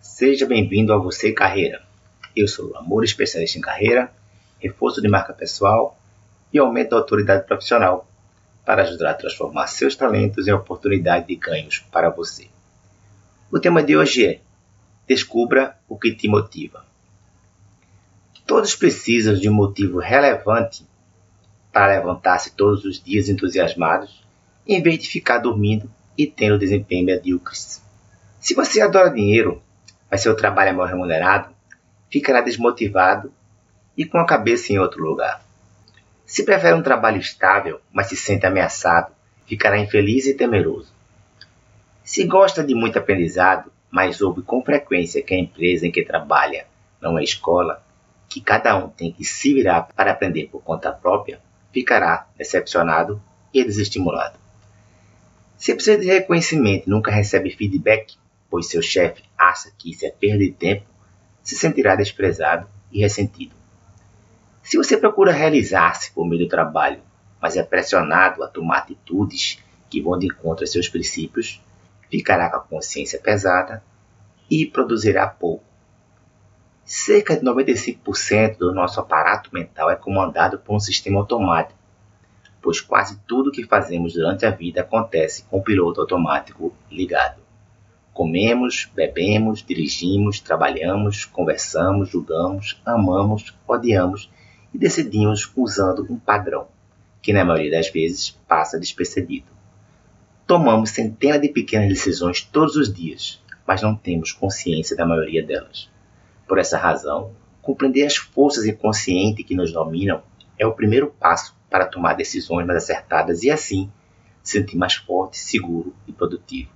Seja bem-vindo a Você Carreira. Eu sou o Amor Especialista em Carreira, reforço de marca pessoal e aumento da autoridade profissional para ajudar a transformar seus talentos em oportunidade de ganhos para você. O tema de hoje é Descubra o que te motiva. Todos precisam de um motivo relevante para levantar-se todos os dias entusiasmados, em vez de ficar dormindo e tendo desempenho medíocres. Se você adora dinheiro, mas seu trabalho é mal remunerado, ficará desmotivado e com a cabeça em outro lugar. Se prefere um trabalho estável, mas se sente ameaçado, ficará infeliz e temeroso. Se gosta de muito aprendizado, mas ouve com frequência que a empresa em que trabalha não é escola, que cada um tem que se virar para aprender por conta própria, ficará decepcionado e desestimulado. Se precisa de reconhecimento e nunca recebe feedback, pois seu chefe acha que isso é perda de tempo, se sentirá desprezado e ressentido. Se você procura realizar-se por meio do trabalho, mas é pressionado a tomar atitudes que vão de encontro aos seus princípios, ficará com a consciência pesada e produzirá pouco. Cerca de 95% do nosso aparato mental é comandado por um sistema automático, pois quase tudo que fazemos durante a vida acontece com o piloto automático ligado. Comemos, bebemos, dirigimos, trabalhamos, conversamos, julgamos, amamos, odiamos e decidimos usando um padrão, que na maioria das vezes passa despercebido. Tomamos centenas de pequenas decisões todos os dias, mas não temos consciência da maioria delas. Por essa razão, compreender as forças inconscientes que nos dominam é o primeiro passo para tomar decisões mais acertadas e assim se sentir mais forte, seguro e produtivo.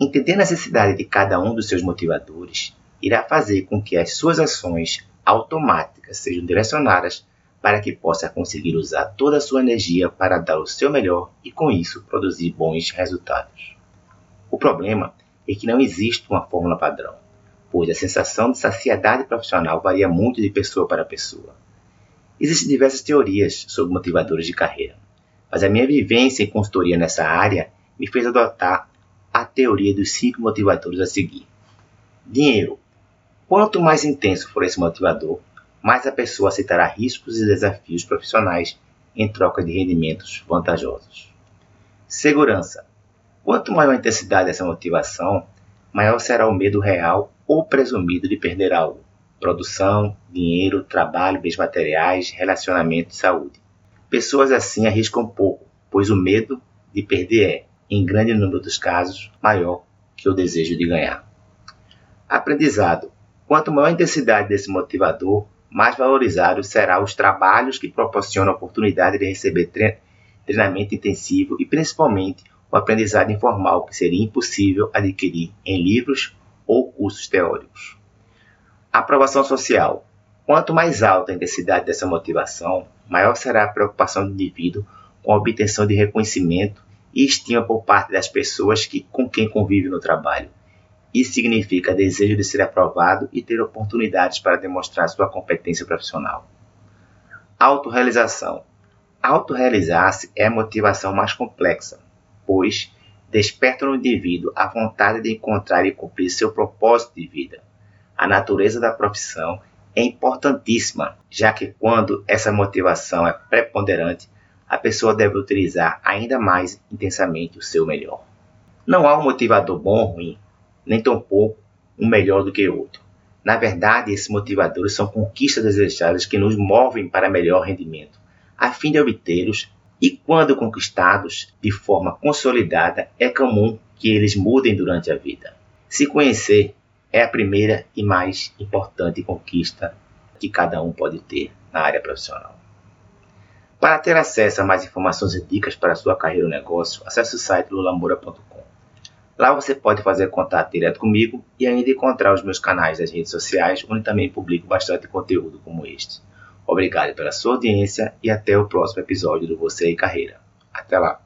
Entender a necessidade de cada um dos seus motivadores irá fazer com que as suas ações automáticas sejam direcionadas para que possa conseguir usar toda a sua energia para dar o seu melhor e, com isso, produzir bons resultados. O problema é que não existe uma fórmula padrão, pois a sensação de saciedade profissional varia muito de pessoa para pessoa. Existem diversas teorias sobre motivadores de carreira, mas a minha vivência em consultoria nessa área me fez adotar a teoria dos cinco motivadores a seguir. Dinheiro. Quanto mais intenso for esse motivador, mais a pessoa aceitará riscos e desafios profissionais em troca de rendimentos vantajosos. Segurança. Quanto maior a intensidade dessa motivação, maior será o medo real ou presumido de perder algo. Produção, dinheiro, trabalho, bens materiais, relacionamento e saúde. Pessoas assim arriscam pouco, pois o medo de perder é, em grande número dos casos, maior que o desejo de ganhar. Aprendizado. Quanto maior a intensidade desse motivador, mais valorizado será os trabalhos que proporcionam a oportunidade de receber treinamento intensivo e principalmente o aprendizado informal que seria impossível adquirir em livros ou cursos teóricos. Aprovação social. Quanto mais alta a intensidade dessa motivação, maior será a preocupação do indivíduo com a obtenção de reconhecimento e estima por parte das pessoas que, com quem convive no trabalho. Isso significa desejo de ser aprovado e ter oportunidades para demonstrar sua competência profissional. Autorealização. Autorealizar-se é a motivação mais complexa, pois desperta no indivíduo a vontade de encontrar e cumprir seu propósito de vida. A natureza da profissão é importantíssima, já que quando essa motivação é preponderante, a pessoa deve utilizar ainda mais intensamente o seu melhor. Não há um motivador bom ou ruim, nem tampouco um melhor do que outro. Na verdade, esses motivadores são conquistas desejadas que nos movem para melhor rendimento, a fim de obtê-los, e quando conquistados de forma consolidada, é comum que eles mudem durante a vida. Se conhecer é a primeira e mais importante conquista que cada um pode ter na área profissional. Para ter acesso a mais informações e dicas para sua carreira ou negócio, acesse o site lulamura.com. Lá você pode fazer contato direto comigo e ainda encontrar os meus canais das redes sociais, onde também publico bastante conteúdo como este. Obrigado pela sua audiência e até o próximo episódio do Você e Carreira. Até lá!